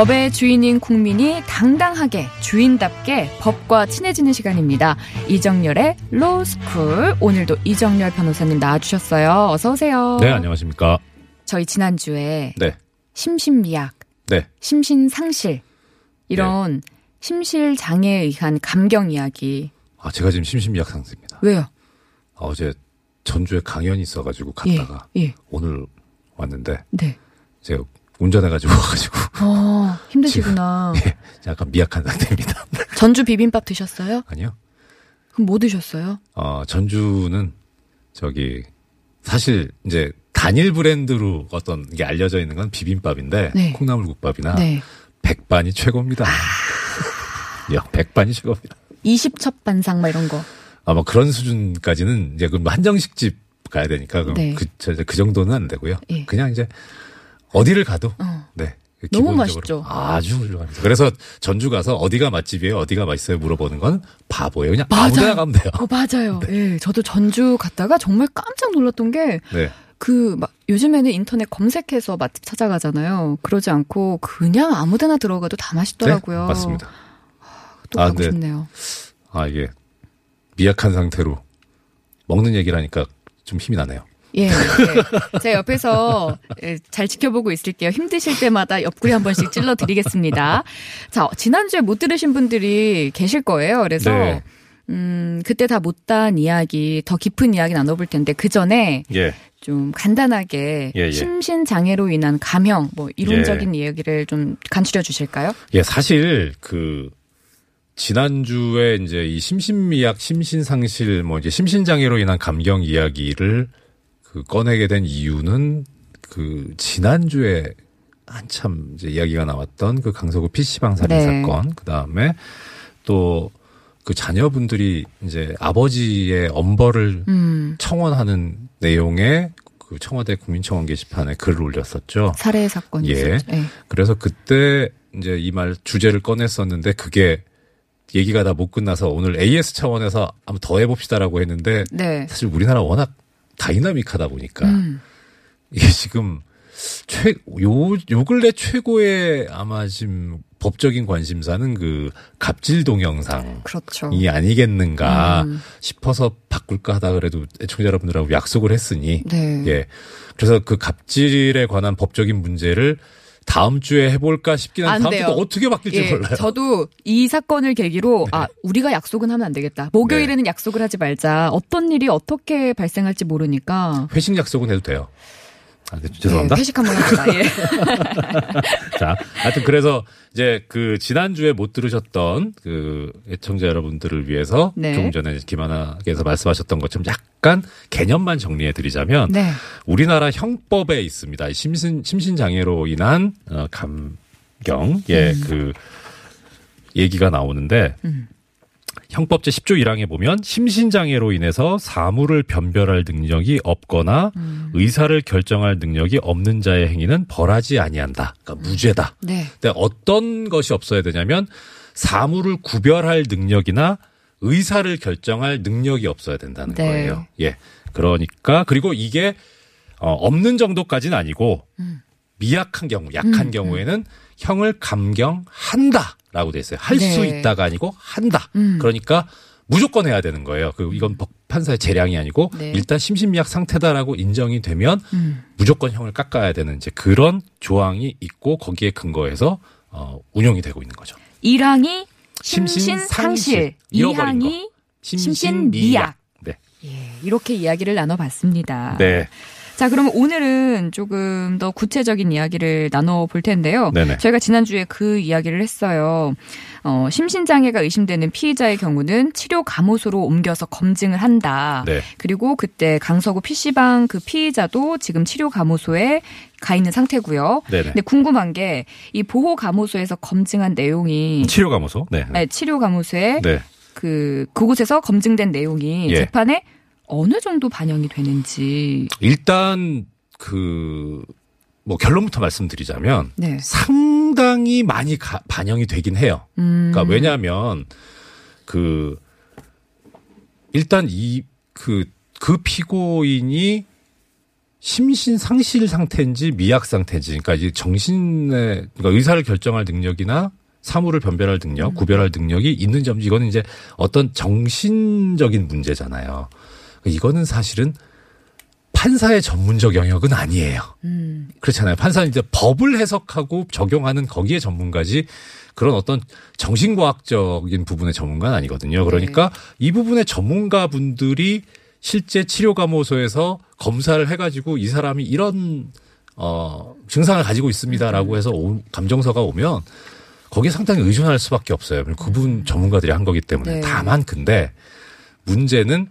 법의 주인인 국민이 당당하게 주인답게 법과 친해지는 시간입니다. 이정열의 로스쿨. 오늘도 이정열 변호사님 나와주셨어요. 어서 오세요. 네, 안녕하십니까. 저희 지난주에 네, 심신미약, 네. 심신상실 이런 심실 장애에 의한 감경 이야기. 아, 제가 지금 심심미약 상태입니다. 왜요? 아, 어제 전주에 강연이 있어가지고 예, 갔다가 예, 오늘 왔는데 네. 제가 운전해가지고 와가지고 어, 힘드시구나. 예, 약간 미약한 상태입니다. 전주 비빔밥 드셨어요? 아니요. 그럼 뭐 드셨어요? 어, 전주는 저기 사실 이제 단일 브랜드로 어떤 게 알려져 있는 건 비빔밥인데 네. 콩나물국밥이나 네. 백반이 최고입니다. 아. 야, 백반이 최고입니다. 20첩 반상 막 이런 거. 아마 그런 수준까지는 이제 그럼 한정식집 가야 되니까 그럼 네. 그, 저, 저, 그 정도는 안 되고요. 예. 그냥 이제 어디를 가도 어. 네. 너무 맛있죠. 아주 훌륭합니다. 그래서 전주 가서 어디가 맛집이에요, 어디가 맛있어요 물어보는 건 바보예요. 그냥 아무데나 가면 돼요. 어, 맞아요. 예, 저도 전주 갔다가 정말 깜짝 놀랐던 게 네. 그, 막, 요즘에는 인터넷 검색해서 맛집 찾아가잖아요. 그러지 않고 그냥 아무 데나 들어가도 다 맛있더라고요. 네, 맞습니다. 또 아, 가고 네. 싶네요. 아 이게 미약한 상태로 먹는 얘기를 하니까 좀 힘이 나네요. 예, 예. 제가 옆에서 예, 잘 지켜보고 있을게요. 힘드실 때마다 옆구리 한 번씩 찔러 드리겠습니다. 자, 지난주에 못 들으신 분들이 계실 거예요. 그래서, 네. 음, 그때 다 못다한 이야기, 더 깊은 이야기 나눠볼 텐데, 그 전에 예. 좀 간단하게 예, 예. 심신장애로 인한 감형, 뭐, 이론적인 이야기를 좀 간추려 주실까요? 예, 사실 그 지난주에 이제 이 심신미약, 심신상실, 뭐 이제 심신장애로 인한 감경 이야기를 그 꺼내게 된 이유는 그 지난주에 한참 이제 이야기가 나왔던 그 강서구 PC방 살인 네. 사건, 그 다음에 또 그 자녀분들이 이제 아버지의 엄벌을 음, 청원하는 내용의 그 청와대 국민청원 게시판에 글을 올렸었죠. 살해 사건이 예. 예. 그래서 그때 이제 이 말 주제를 꺼냈었는데 그게 얘기가 다 못 끝나서 오늘 AS 차원에서 한번 더 해봅시다라고 했는데 네. 사실 우리나라 워낙 다이나믹하다 보니까 음, 이게 지금 최, 요, 요 근래 최고의 아마 지금 법적인 관심사는 그 갑질 동영상이 그렇죠. 아니겠는가 음. 싶어서 바꿀까 하다 그래도 애청자 여러분들하고 약속을 했으니 네. 예. 그래서 그 갑질에 관한 법적인 문제를 다음 주에 해볼까 싶긴 안 한데 다음 돼요. 주또 어떻게 바뀔지 예, 몰라요. 저도 이 사건을 계기로 아 우리가 약속은 하면 안 되겠다. 목요일에는 약속을 하지 말자. 어떤 일이 어떻게 발생할지 모르니까. 회식 약속은 해도 돼요. 아, 네, 죄송합니다. 예, 회식 한번 합시다. 예. 자, 하여튼 그래서 이제 그 지난주에 못 들으셨던 그 애청자 여러분들을 위해서 네. 조금 전에 김하나께서 말씀하셨던 것처럼 약간 개념만 정리해 드리자면 네. 우리나라 형법에 있습니다. 이 심신 심신 장애로 인한 어, 감경 예그 얘기가 나오는데 음. 형법 제 10조 1항에 보면 심신장애로 인해서 사물을 변별할 능력이 없거나 음. 의사를 결정할 능력이 없는 자의 행위는 벌하지 아니한다. 그러니까 무죄다. 네. 근데 어떤 것이 없어야 되냐면 사물을 구별할 능력이나 의사를 결정할 능력이 없어야 된다는 네. 거예요. 예. 그러니까 그리고 이게 어, 없는 정도까지는 아니고 미약한 경우, 약한 음, 경우에는 형을 감경한다 라고 돼 있어요. 할수 네. 있다가 아니고 한다. 음. 그러니까 무조건 해야 되는 거예요. 그 이건 법- 판사의 재량이 아니고 네. 일단 심신미약 상태다라고 인정이 되면 음. 무조건 형을 깎아야 되는 이제 그런 조항이 있고 거기에 근거해서 어, 운영이 되고 있는 거죠. 1항이 심신 상실. 심신상실, 잃어버린 2항이 심신 미약. 네. 예, 이렇게 이야기를 나눠봤습니다. 네. 자, 그러면 오늘은 조금 더 구체적인 이야기를 나눠 볼 텐데요. 네네. 저희가 지난주에 그 이야기를 했어요. 어, 심신장애가 의심되는 피의자의 경우는 치료 감호소로 옮겨서 검증을 한다. 네. 그리고 그때 강서구 PC방 그 피의자도 지금 치료 감호소에 가 있는 상태고요. 네네. 근데 궁금한 게 이 보호 감호소에서 검증한 내용이 치료 감호소. 네. 네, 치료 감호소에 네. 그 그곳에서 검증된 내용이 예. 재판에 어느 정도 반영이 되는지 일단 그 뭐 결론부터 말씀드리자면 네. 상당히 많이 가- 반영이 되긴 해요. 음. 그러니까 왜냐하면 그 일단 이그그 피고인이 심신 상실 상태인지 미약 상태인지 그러니까 이제 정신의 그러니까 의사를 결정할 능력이나 사물을 변별할 능력, 구별할 능력이 있는지 없는지 이거는 이제 어떤 정신적인 문제잖아요. 이거는 사실은 판사의 전문적 영역은 아니에요. 그렇잖아요. 판사는 이제 법을 해석하고 적용하는 거기에 전문가지 그런 어떤 정신과학적인 부분의 전문가는 아니거든요. 그러니까 이 부분의 전문가분들이 실제 치료감호소에서 검사를 해가지고 이 사람이 이런 어 증상을 가지고 있습니다라고 해서 오- 감정서가 오면 거기에 상당히 의존할 수밖에 없어요. 그분 전문가들이 한 거기 때문에 네. 다만 근데 문제는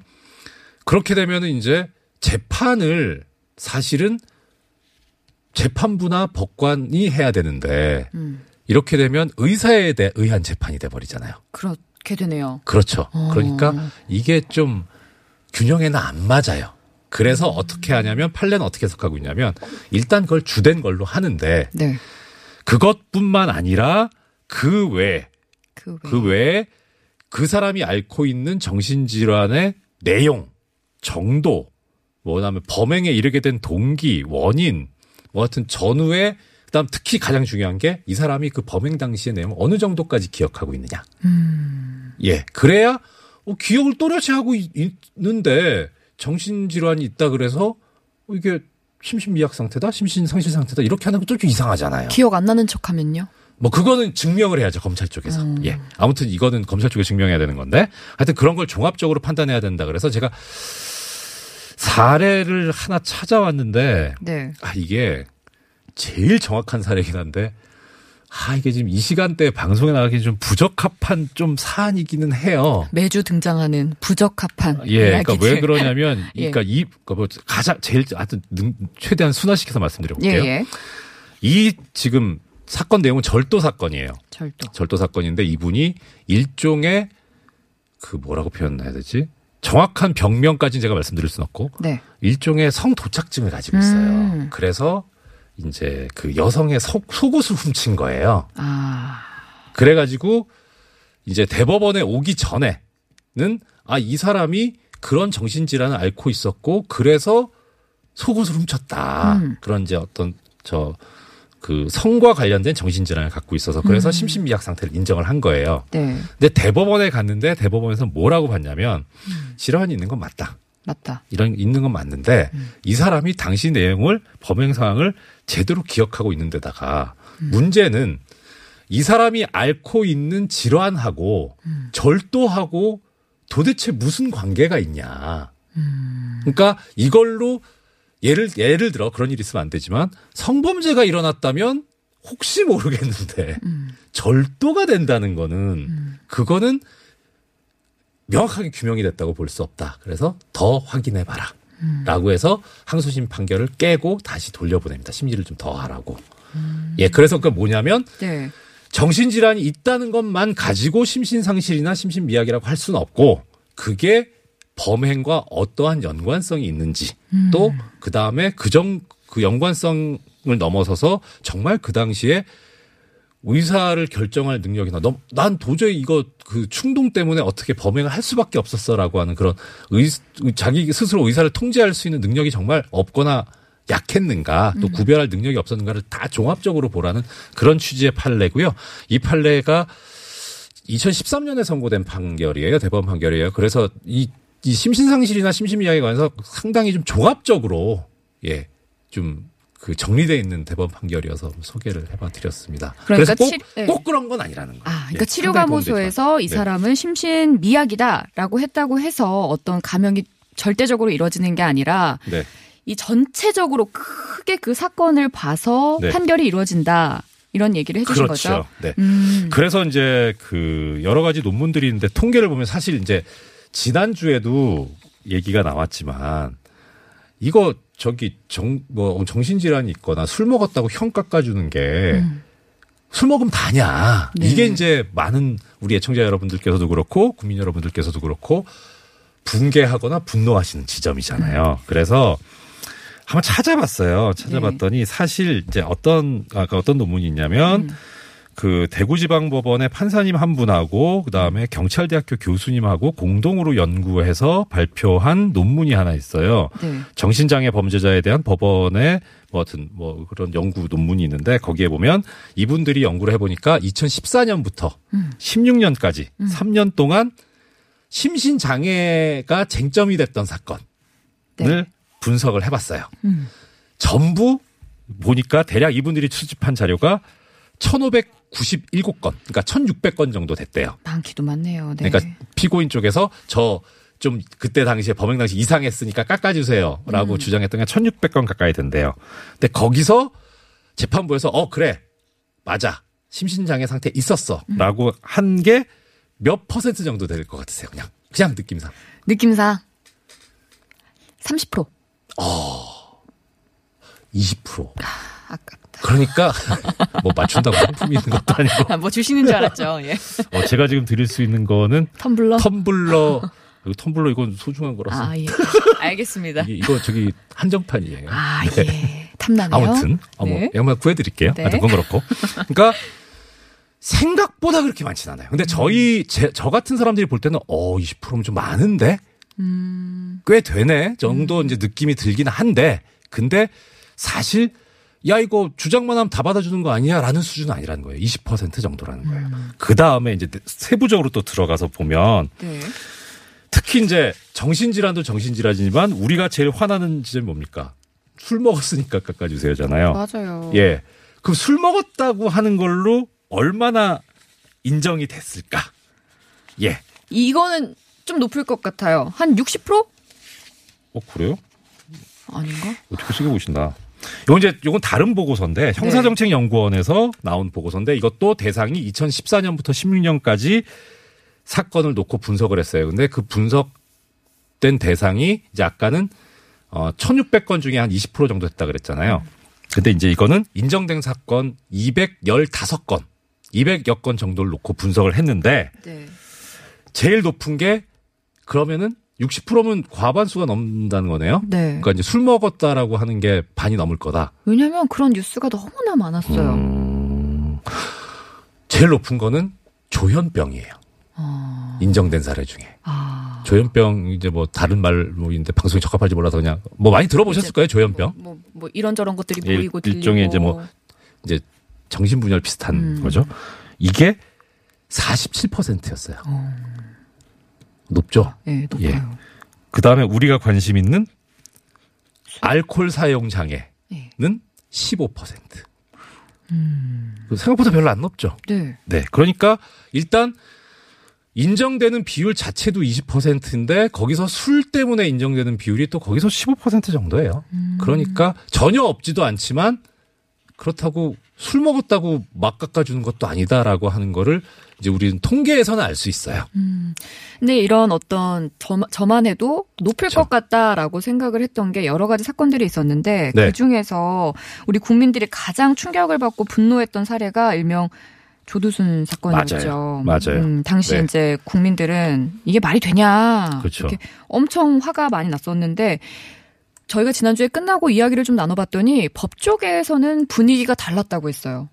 그렇게 되면은 이제 재판을 사실은 재판부나 법관이 해야 되는데 음. 이렇게 되면 의사에 대 의한 재판이 돼 버리잖아요. 그렇게 되네요. 그렇죠. 어. 그러니까 이게 좀 균형에는 안 맞아요. 그래서 어떻게 하냐면 판례는 어떻게 해석하고 있냐면 일단 그걸 주된 걸로 하는데 네. 그것뿐만 아니라 그 외에 그 외에. 그 외에 그 사람이 앓고 있는 정신질환의 내용, 정도, 뭐 그다음에 범행에 이르게 된 동기, 원인, 뭐 하여튼 전후에 그다음 특히 가장 중요한 게 이 사람이 그 범행 당시의 내용 을 어느 정도까지 기억하고 있느냐. 예, 그래야 어, 기억을 또렷이 하고 있, 있는데 정신질환이 있다 그래서 어, 이게 심신미약 상태다, 심신상실 상태다 이렇게 하는 것도 좀 이상하잖아요. 기억 안 나는 척하면요. 뭐 그거는 증명을 해야죠 검찰 쪽에서 예 아무튼 이거는 검찰 쪽에 증명해야 되는 건데 하여튼 그런 걸 종합적으로 판단해야 된다 그래서 제가 사례를 하나 찾아왔는데 네. 아 이게 제일 정확한 사례긴 한데 아 이게 지금 이 시간대에 방송에 나가기 좀 부적합한 좀 사안이기는 해요. 매주 등장하는 부적합한 예, 그러니까 이야기들. 왜 그러냐면, 예. 그러니까 이, 그러니까 뭐 가장 제일, 하여튼, 능- 최대한 순화시켜서 말씀드려 볼게요. 예, 예. 이 지금 사건 내용은 절도 사건이에요. 절도. 절도 사건인데 이분이 일종의 그 뭐라고 표현해야 되지? 정확한 병명까지는 제가 말씀드릴 수는 없고 네. 일종의 성도착증을 가지고 있어요. 음. 그래서 이제 그 여성의 속, 속옷을 훔친 거예요. 아. 그래가지고 이제 대법원에 오기 전에는 아, 이 사람이 그런 정신질환을 앓고 있었고 그래서 속옷을 훔쳤다. 음. 그런 이제 어떤 저 그 성과 관련된 정신질환을 갖고 있어서 그래서 심신미약 상태를 인정을 한 거예요. 네. 근데 대법원에 갔는데 대법원에서 뭐라고 봤냐면 질환이 있는 건 맞다. 맞다. 이런 있는 건 맞는데 이 사람이 당시 내용을 범행 상황을 제대로 기억하고 있는 데다가 문제는 이 사람이 앓고 있는 질환하고 절도하고 도대체 무슨 관계가 있냐. 그러니까 이걸로 예를 예를 들어 그런 일이 있으면 안 되지만 성범죄가 일어났다면 혹시 모르겠는데 절도가 된다는 거는 그거는 명확하게 규명이 됐다고 볼 수 없다. 그래서 더 확인해 봐라. 라고 해서 항소심 판결을 깨고 다시 돌려보냅니다. 심리를 좀 더 하라고. 예, 그래서 그 뭐냐면 네. 정신질환이 있다는 것만 가지고 심신상실이나 심신미약이라고 할 수는 없고 그게 범행과 어떠한 연관성이 있는지 또그 다음에 그정 그 연관성을 넘어서서 정말 그 당시에 의사를 결정할 능력이나 너, 난 도저히 이거 그 충동 때문에 어떻게 범행을 할 수밖에 없었어라고 하는 그런 의, 자기 스스로 의사를 통제할 수 있는 능력이 정말 없거나 약했는가 또 구별할 능력이 없었는가를 다 종합적으로 보라는 그런 취지의 판례고요. 이 판례가 2013년에 선고된 판결이에요. 대법원 판결이에요. 그래서 이, 이 심신상실이나 심신미약에 관해서 상당히 좀 종합적으로 예, 좀 그 정리되어 있는 대법원 판결이어서 소개를 해봐 드렸습니다. 그러니까 꼭, 치- 예. 꼭 그런 건 아니라는 거예요. 아, 그러니까 예, 치료감호소에서 이 네. 사람은 심신 미약이다라고 했다고 해서 어떤 감염이 절대적으로 이루어지는 게 아니라 네. 이 전체적으로 크게 그 사건을 봐서 네. 판결이 이루어진다. 이런 얘기를 해주신 그렇죠. 거죠. 네. 음. 그래서 이제 그 여러 가지 논문들이 있는데 통계를 보면 사실 이제 지난주에도 얘기가 나왔지만 이거 저기 정 뭐 정신질환이 있거나 술 먹었다고 형 깎아주는 게술 먹으면 다냐. 네. 이게 이제 많은 우리 애청자 여러분들께서도 그렇고 국민 여러분들께서도 그렇고 붕괴하거나 분노하시는 지점이잖아요. 그래서 한번 찾아봤어요. 찾아봤더니 사실 이제 어떤 아까 어떤 논문이 있냐면 그 대구지방법원의 판사님 한 분하고 그다음에 경찰대학교 교수님하고 공동으로 연구해서 발표한 논문이 하나 있어요. 네. 정신장애 범죄자에 대한 법원의 뭐 같은 뭐 그런 연구 논문이 있는데 거기에 보면 이분들이 연구를 해보니까 2014년부터 16년까지 3년 동안 심신장애가 쟁점이 됐던 사건을 네. 분석을 해봤어요. 음. 전부 보니까 대략 이분들이 수집한 자료가 1597건, 그러니까 1600건 정도 됐대요. 많기도 많네요. 네. 그러니까 피고인 쪽에서 저 좀 그때 당시에 범행 당시 이상했으니까 깎아주세요라고 음. 주장했던 게 1600건 가까이 된대요. 근데 거기서 재판부에서 어 그래 맞아 심신장애 상태 있었어라고 한게 몇 퍼센트 정도 될 것 같으세요? 그냥 그냥 느낌상 느낌상 30%. 20%. 아깝다. 그러니까 뭐 맞춘다고 상품이 있는 것도 아니고 뭐 주시는 줄 알았죠. 예. 어, 제가 지금 드릴 수 있는 거는 텀블러. 텀블러 이거 텀블러 이건 소중한 거라서 아 예. 알겠습니다. 이게 이거 저기 한정판이에요. 아 네. 예. 탐나네요. 아무튼 어머 네. 양말 구해 드릴게요. 네. 하여튼 그건 그렇고. 그러니까 생각보다 그렇게 많진 않아요. 근데 저희 제, 저 같은 사람들이 볼 때는 어 20%면 좀 많은데 음. 꽤 되네 정도 이제 느낌이 들긴 한데 근데 사실 야 이거 주장만 하면 다 받아주는 거 아니야라는 수준은 아니라는 거예요. 20% 정도라는 거예요. 음. 그 다음에 이제 세부적으로 또 들어가서 보면 네. 특히 이제 정신질환도 정신질환이지만 우리가 제일 화나는 지점이 뭡니까? 술 먹었으니까 깎아주세요잖아요. 맞아요. 예. 그럼 술 먹었다고 하는 걸로 얼마나 인정이 됐을까? 예. 이거는 좀 높을 것 같아요. 한 60%? 어, 그래요? 아닌가? 어떻게 쓰게 보신다. 요건 이제, 요건 다른 보고서인데, 형사정책연구원에서 나온 보고서인데, 이것도 대상이 2014년부터 16년까지 사건을 놓고 분석을 했어요. 근데 그 분석된 대상이 이제 아까는 어, 1600건 중에 한 20% 정도 됐다 그랬잖아요. 근데 이제 이거는 인정된 사건 215건, 200여 건 정도를 놓고 분석을 했는데, 네. 제일 높은 게 그러면은 60%면 과반수가 넘는다는 거네요. 네. 그러니까 이제 술 먹었다라고 하는 게 반이 넘을 거다. 왜냐면 그런 뉴스가 너무나 많았어요. 음, 제일 높은 거는 조현병이에요. 어. 인정된 사례 중에. 아. 조현병 이제 뭐 다른 말로인데 방송에 적합할지 몰라서 그냥 뭐 많이 들어보셨을 거예요 조현병. 뭐, 뭐 이런저런 것들이 일- 보이고 들리고. 일종의 이제 뭐 이제 정신분열 비슷한 음. 거죠. 이게 47%였어요. 높죠. 네, 높아요. 그 다음에 우리가 관심 있는 알코올 사용 장애는 네. 15%. 그 생각보다 별로 안 높죠. 네. 네. 그러니까 일단 인정되는 비율 자체도 20%인데 거기서 술 때문에 인정되는 비율이 또 거기서 15% 정도예요. 그러니까 전혀 없지도 않지만 그렇다고 술 먹었다고 막 깎아주는 것도 아니다라고 하는 거를 이제 우리는 통계에서는 알 수 있어요. 근데 이런 어떤 저, 저만 해도 높을 그쵸. 것 같다라고 생각을 했던 게 여러 가지 사건들이 있었는데 네. 그 중에서 우리 국민들이 가장 충격을 받고 분노했던 사례가 일명 조두순 사건이었죠. 맞아요. 맞아요. 음, 당시 네. 이제 국민들은 이게 말이 되냐 그렇죠. 이렇게 엄청 화가 많이 났었는데 저희가 지난주에 끝나고 이야기를 좀 나눠봤더니 법 쪽에서는 분위기가 달랐다고 했어요.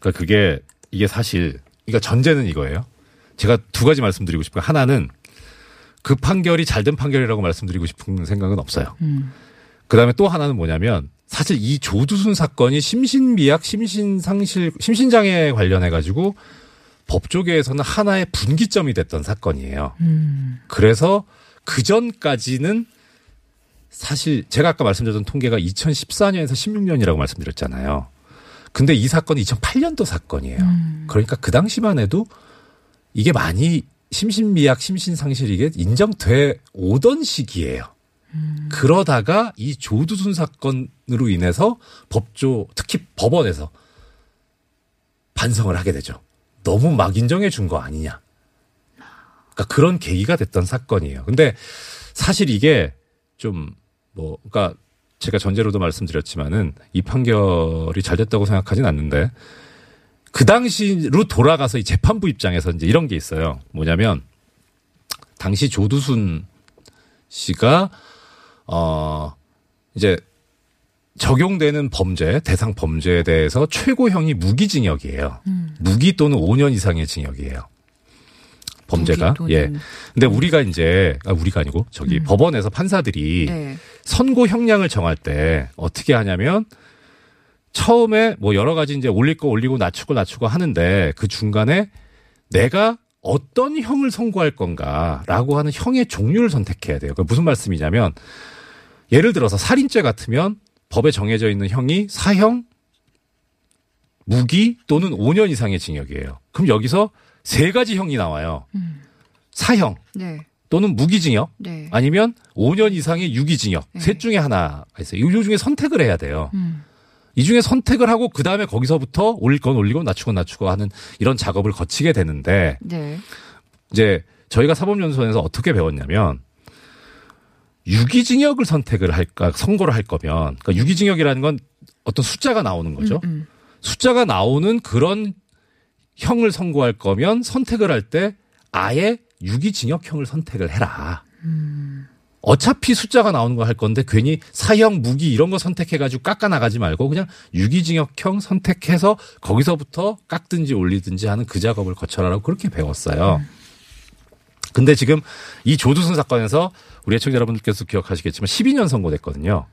그러니까 그게 이게 사실 그러니까 전제는 이거예요. 제가 두 가지 말씀드리고 싶어요. 하나는 그 판결이 잘된 판결이라고 말씀드리고 싶은 생각은 없어요. 음. 그 다음에 또 하나는 뭐냐면 사실 이 조두순 사건이 심신미약, 심신상실, 심신장애 관련해 가지고 법조계에서는 하나의 분기점이 됐던 사건이에요. 음. 그래서 그 전까지는 사실 제가 아까 말씀드렸던 통계가 2014년에서 16년이라고 말씀드렸잖아요. 근데 이 사건이 2008년도 사건이에요. 그러니까 그 당시만 해도 이게 많이 심신미약, 심신상실 이게 인정돼 오던 시기예요. 그러다가 이 조두순 사건으로 인해서 법조 특히 법원에서 반성을 하게 되죠. 너무 막 인정해 준 거 아니냐. 그러니까 그런 계기가 됐던 사건이에요. 근데 사실 이게 좀 뭐 그러니까 제가 전제로도 말씀드렸지만은 이 판결이 잘 됐다고 생각하진 않는데 그 당시로 돌아가서 이 재판부 입장에서 이제 이런 게 있어요. 뭐냐면 당시 조두순 씨가 어 이제 적용되는 범죄 대상 범죄에 대해서 최고형이 무기징역이에요. 무기 또는 5년 이상의 징역이에요. 범죄가 예. 근데 우리가 이제 아 우리가 아니고 저기 법원에서 판사들이 네. 선고 형량을 정할 때 어떻게 하냐면 처음에 뭐 여러 가지 이제 올릴 거 올리고 낮추고 낮추고 하는데 그 중간에 내가 어떤 형을 선고할 건가라고 하는 형의 종류를 선택해야 돼요. 그 무슨 말씀이냐면 예를 들어서 살인죄 같으면 법에 정해져 있는 형이 사형, 무기 또는 5년 이상의 징역이에요. 그럼 여기서 세 가지 형이 나와요. 사형 네. 또는 무기징역 네. 아니면 5년 이상의 유기징역 네. 셋 중에 하나가 있어요. 이 중에 선택을 해야 돼요. 음. 이 중에 선택을 하고 그 다음에 거기서부터 올릴 건 올리고 낮추고 낮추고 하는 이런 작업을 거치게 되는데 네. 이제 저희가 사법연수원에서 어떻게 배웠냐면 유기징역을 선택을 할까 선고를 할 거면 그러니까 유기징역이라는 건 어떤 숫자가 나오는 거죠. 음, 음. 숫자가 나오는 그런 형을 선고할 거면 선택을 할 때 아예 유기징역형을 선택을 해라. 어차피 숫자가 나오는 거 할 건데 괜히 사형 무기 이런 거 선택해가지고 깎아 나가지 말고 그냥 유기징역형 선택해서 거기서부터 깎든지 올리든지 하는 그 작업을 거쳐라라고 그렇게 배웠어요. 근데 지금 이 조두순 사건에서 우리 애청자 여러분들께서 기억하시겠지만 12년 선고됐거든요.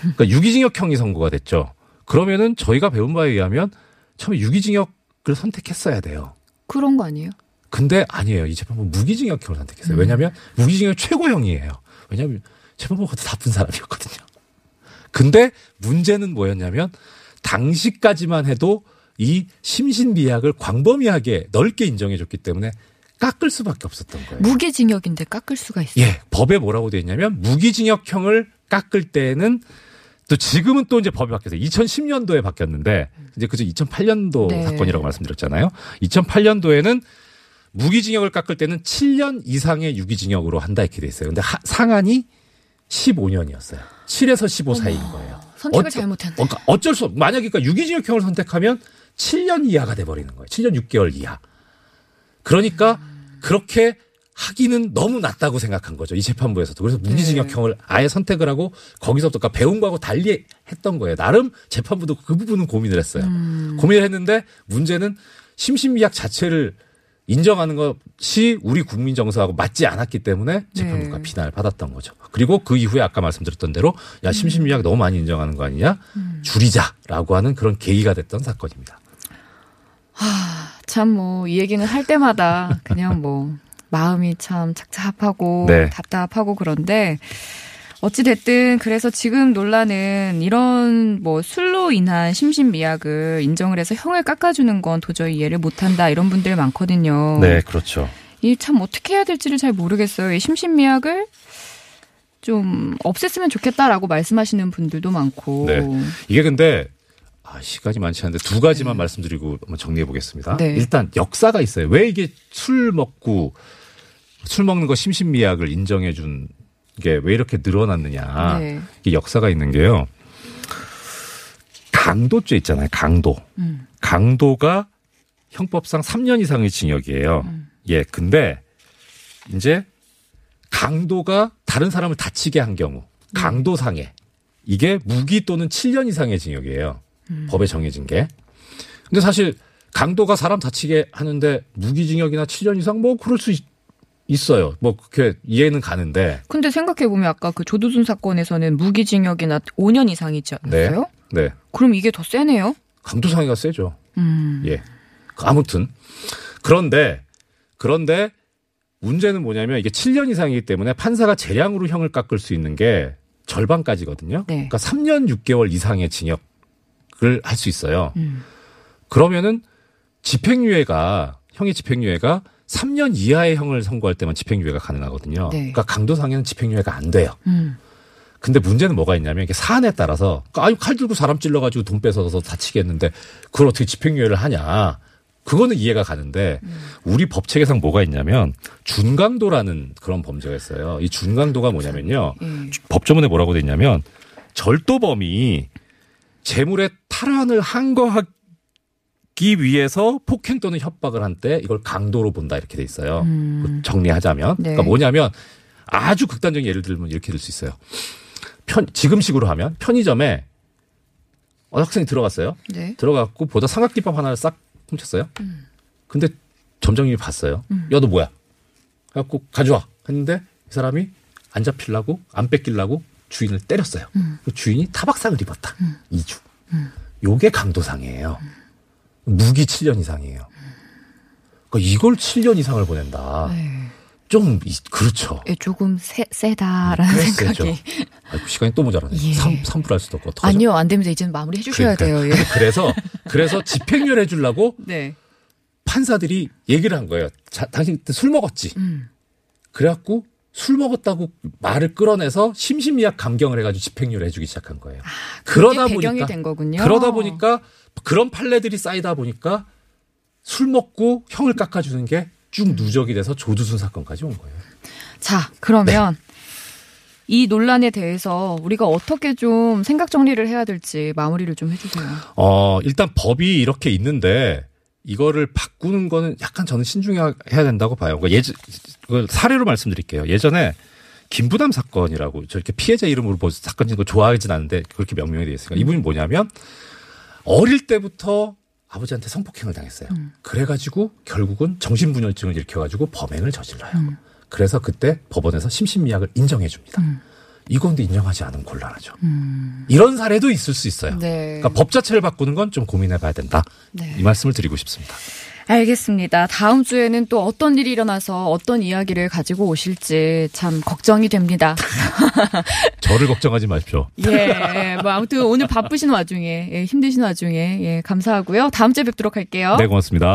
그러니까 유기징역형이 선고가 됐죠. 그러면은 저희가 배운 바에 의하면 처음에 유기징역을 선택했어야 돼요. 그런 거 아니에요? 근데 아니에요. 이 재판부 무기징역형을 선택했어요. 왜냐하면 무기징역 최고형이에요. 왜냐하면 재판부가 더 나쁜 사람이었거든요. 근데 문제는 뭐였냐면 당시까지만 해도 이 심신미약을 광범위하게 넓게 인정해줬기 때문에 깎을 수밖에 없었던 거예요. 무기징역인데 깎을 수가 있어요. 예, 법에 뭐라고 돼 있냐면 무기징역형을 깎을 때는 또 지금은 또 이제 법이 바뀌었어요. 2010년도에 바뀌었는데 이제 그저 2008년도 네. 사건이라고 말씀드렸잖아요. 2008년도에는 무기징역을 깎을 때는 7년 이상의 유기징역으로 한다 이렇게 돼 있어요. 근데 하- 상한이 15년이었어요. 7에서 15 사이인 거예요. 선택을 어쩌- 잘못했네. 어, 그러니까 어쩔 수 없. 만약에 그러니까 유기징역형을 선택하면 7년 이하가 돼 버리는 거예요. 7년 6개월 이하. 그러니까 그렇게 하기는 너무 낮다고 생각한 거죠. 이 재판부에서도. 그래서 무기징역형을 아예 선택을 하고 거기서부터 그러니까 배운 거하고 달리 했던 거예요. 나름 재판부도 그 부분은 고민을 했어요. 고민을 했는데 문제는 심신미약 자체를 인정하는 것이 우리 국민 정서하고 맞지 않았기 때문에 재판부가 네. 비난을 받았던 거죠. 그리고 그 이후에 아까 말씀드렸던 대로 야 심신미약 너무 많이 인정하는 거 아니냐 줄이자라고 하는 그런 계기가 됐던 사건입니다. 참뭐이 얘기는 할 때마다 그냥 뭐 마음이 참 착잡하고 네. 답답하고 그런데 어찌 됐든 그래서 지금 논란은 이런 뭐 술로 인한 심신미약을 인정을 해서 형을 깎아주는 건 도저히 이해를 못한다 이런 분들 많거든요. 그렇죠. 이 참 어떻게 해야 될지를 잘 모르겠어요. 이 심신미약을 좀 없앴으면 좋겠다라고 말씀하시는 분들도 많고. 네. 이게 근데 아, 시간이 많지 않은데 두 가지만 말씀드리고 한번 정리해 보겠습니다. 네. 일단 역사가 있어요. 왜 이게 술 먹고 술 먹는 거 심신미약을 인정해 준 게 왜 이렇게 늘어났느냐. 네. 이게 역사가 있는 게요. 강도죄 있잖아요. 강도. 음. 강도가 형법상 3년 이상의 징역이에요. 음. 예. 근데 이제 강도가 다른 사람을 다치게 한 경우 강도상해 이게 무기 또는 7년 이상의 징역이에요. 법에 정해진 게. 근데 사실 강도가 사람 다치게 하는데 무기징역이나 7년 이상 뭐 그럴 수 있, 있어요. 뭐 그렇게 이해는 가는데. 근데 생각해 보면 아까 그 조두순 사건에서는 무기징역이나 5년 이상이지 네. 않았어요? 네. 그럼 이게 더 세네요? 강도상해가 세죠. 음. 예. 아무튼 그런데 그런데 문제는 뭐냐면 이게 7년 이상이기 때문에 판사가 재량으로 형을 깎을 수 있는 게 절반까지거든요. 네. 그러니까 3년 6개월 이상의 징역 을 할 수 있어요. 음. 그러면은 집행유예가 형의 집행유예가 3년 이하의 형을 선고할 때만 집행유예가 가능하거든요. 네. 그러니까 강도상해는 집행유예가 안 돼요. 음. 근데 문제는 뭐가 있냐면 이게 사안에 따라서 아유 칼 들고 사람 찔러가지고 돈 뺏어서 다치겠는데 그걸 어떻게 집행유예를 하냐. 그거는 이해가 가는데 우리 법 체계상 뭐가 있냐면 준강도라는 그런 범죄가 있어요. 이 준강도가 뭐냐면요. 예. 법조문에 뭐라고 돼 있냐면 절도범이 재물의 탈환을 항거하기 위해서 폭행 또는 협박을 한 때 이걸 강도로 본다 이렇게 돼 있어요. 그 정리하자면 네. 그러니까 뭐냐면 아주 극단적인 예를 들면 이렇게 들수 있어요. 편 지금식으로 하면 편의점에 어, 학생이 들어갔어요. 네. 들어갔고 보다 삼각김밥 하나를 싹 훔쳤어요. 근데 점장님이 봤어요. 야너 뭐야? 해갖고 가져와 했는데 이 사람이 안 잡히려고 안 뺏기려고 주인을 때렸어요. 그 주인이 타박상을 입었다. 이 2주. 요게 강도상이에요. 무기 7년 이상이에요. 그러니까 이걸 7년 이상을 보낸다. 네. 좀 이- 그렇죠. 예, 조금 세, 세다라는 꽤 생각이. 아이고, 시간이 또 모자라네. 예. 삼 3, 할 수도 없고 어떡하죠? 아니요, 안 됩니다. 이제는 마무리 해주셔야 그러니까요. 돼요. 예. 그래서 그래서 집행유예 해주려고 네. 판사들이 얘기를 한 거예요. 자, 당신 그때 술 먹었지. 음. 그래갖고 술 먹었다고 말을 끌어내서 심신미약 감경을 해가지고 집행유예 해주기 시작한 거예요. 그러다 아, 배경이 보니까. 그러다 보니까 그런 판례들이 쌓이다 보니까 술 먹고 형을 깎아주는 게 쭉 누적이 돼서 조두순 사건까지 온 거예요. 자, 그러면 네. 이 논란에 대해서 우리가 어떻게 좀 생각 정리를 해야 될지 마무리를 좀 해주세요. 어, 일단 법이 이렇게 있는데 이거를 바꾸는 거는 약간 저는 신중해야 된다고 봐요. 그러니까 예전, 그걸 사례로 말씀드릴게요. 예전에 김부담 사건이라고 저렇게 피해자 이름으로 보 사건 짓는 거 좋아하진 않는데 그렇게 명명이 되어 있으니까 이분이 뭐냐면 어릴 때부터 아버지한테 성폭행을 당했어요. 그래가지고 결국은 정신분열증을 일으켜가지고 범행을 저질러요. 그래서 그때 법원에서 심신미약을 인정해 줍니다. 근데 인정하지 않으면 곤란하죠. 이런 사례도 있을 수 있어요. 네. 그러니까 법 자체를 바꾸는 건 좀 고민해 봐야 된다. 네. 이 말씀을 드리고 싶습니다. 알겠습니다. 다음 주에는 또 어떤 일이 일어나서 어떤 이야기를 가지고 오실지 참 걱정이 됩니다. 저를 걱정하지 마십시오. 예, 뭐 아무튼 오늘 바쁘신 와중에 예, 힘드신 와중에 예, 감사하고요. 다음 주에 뵙도록 할게요. 네, 고맙습니다.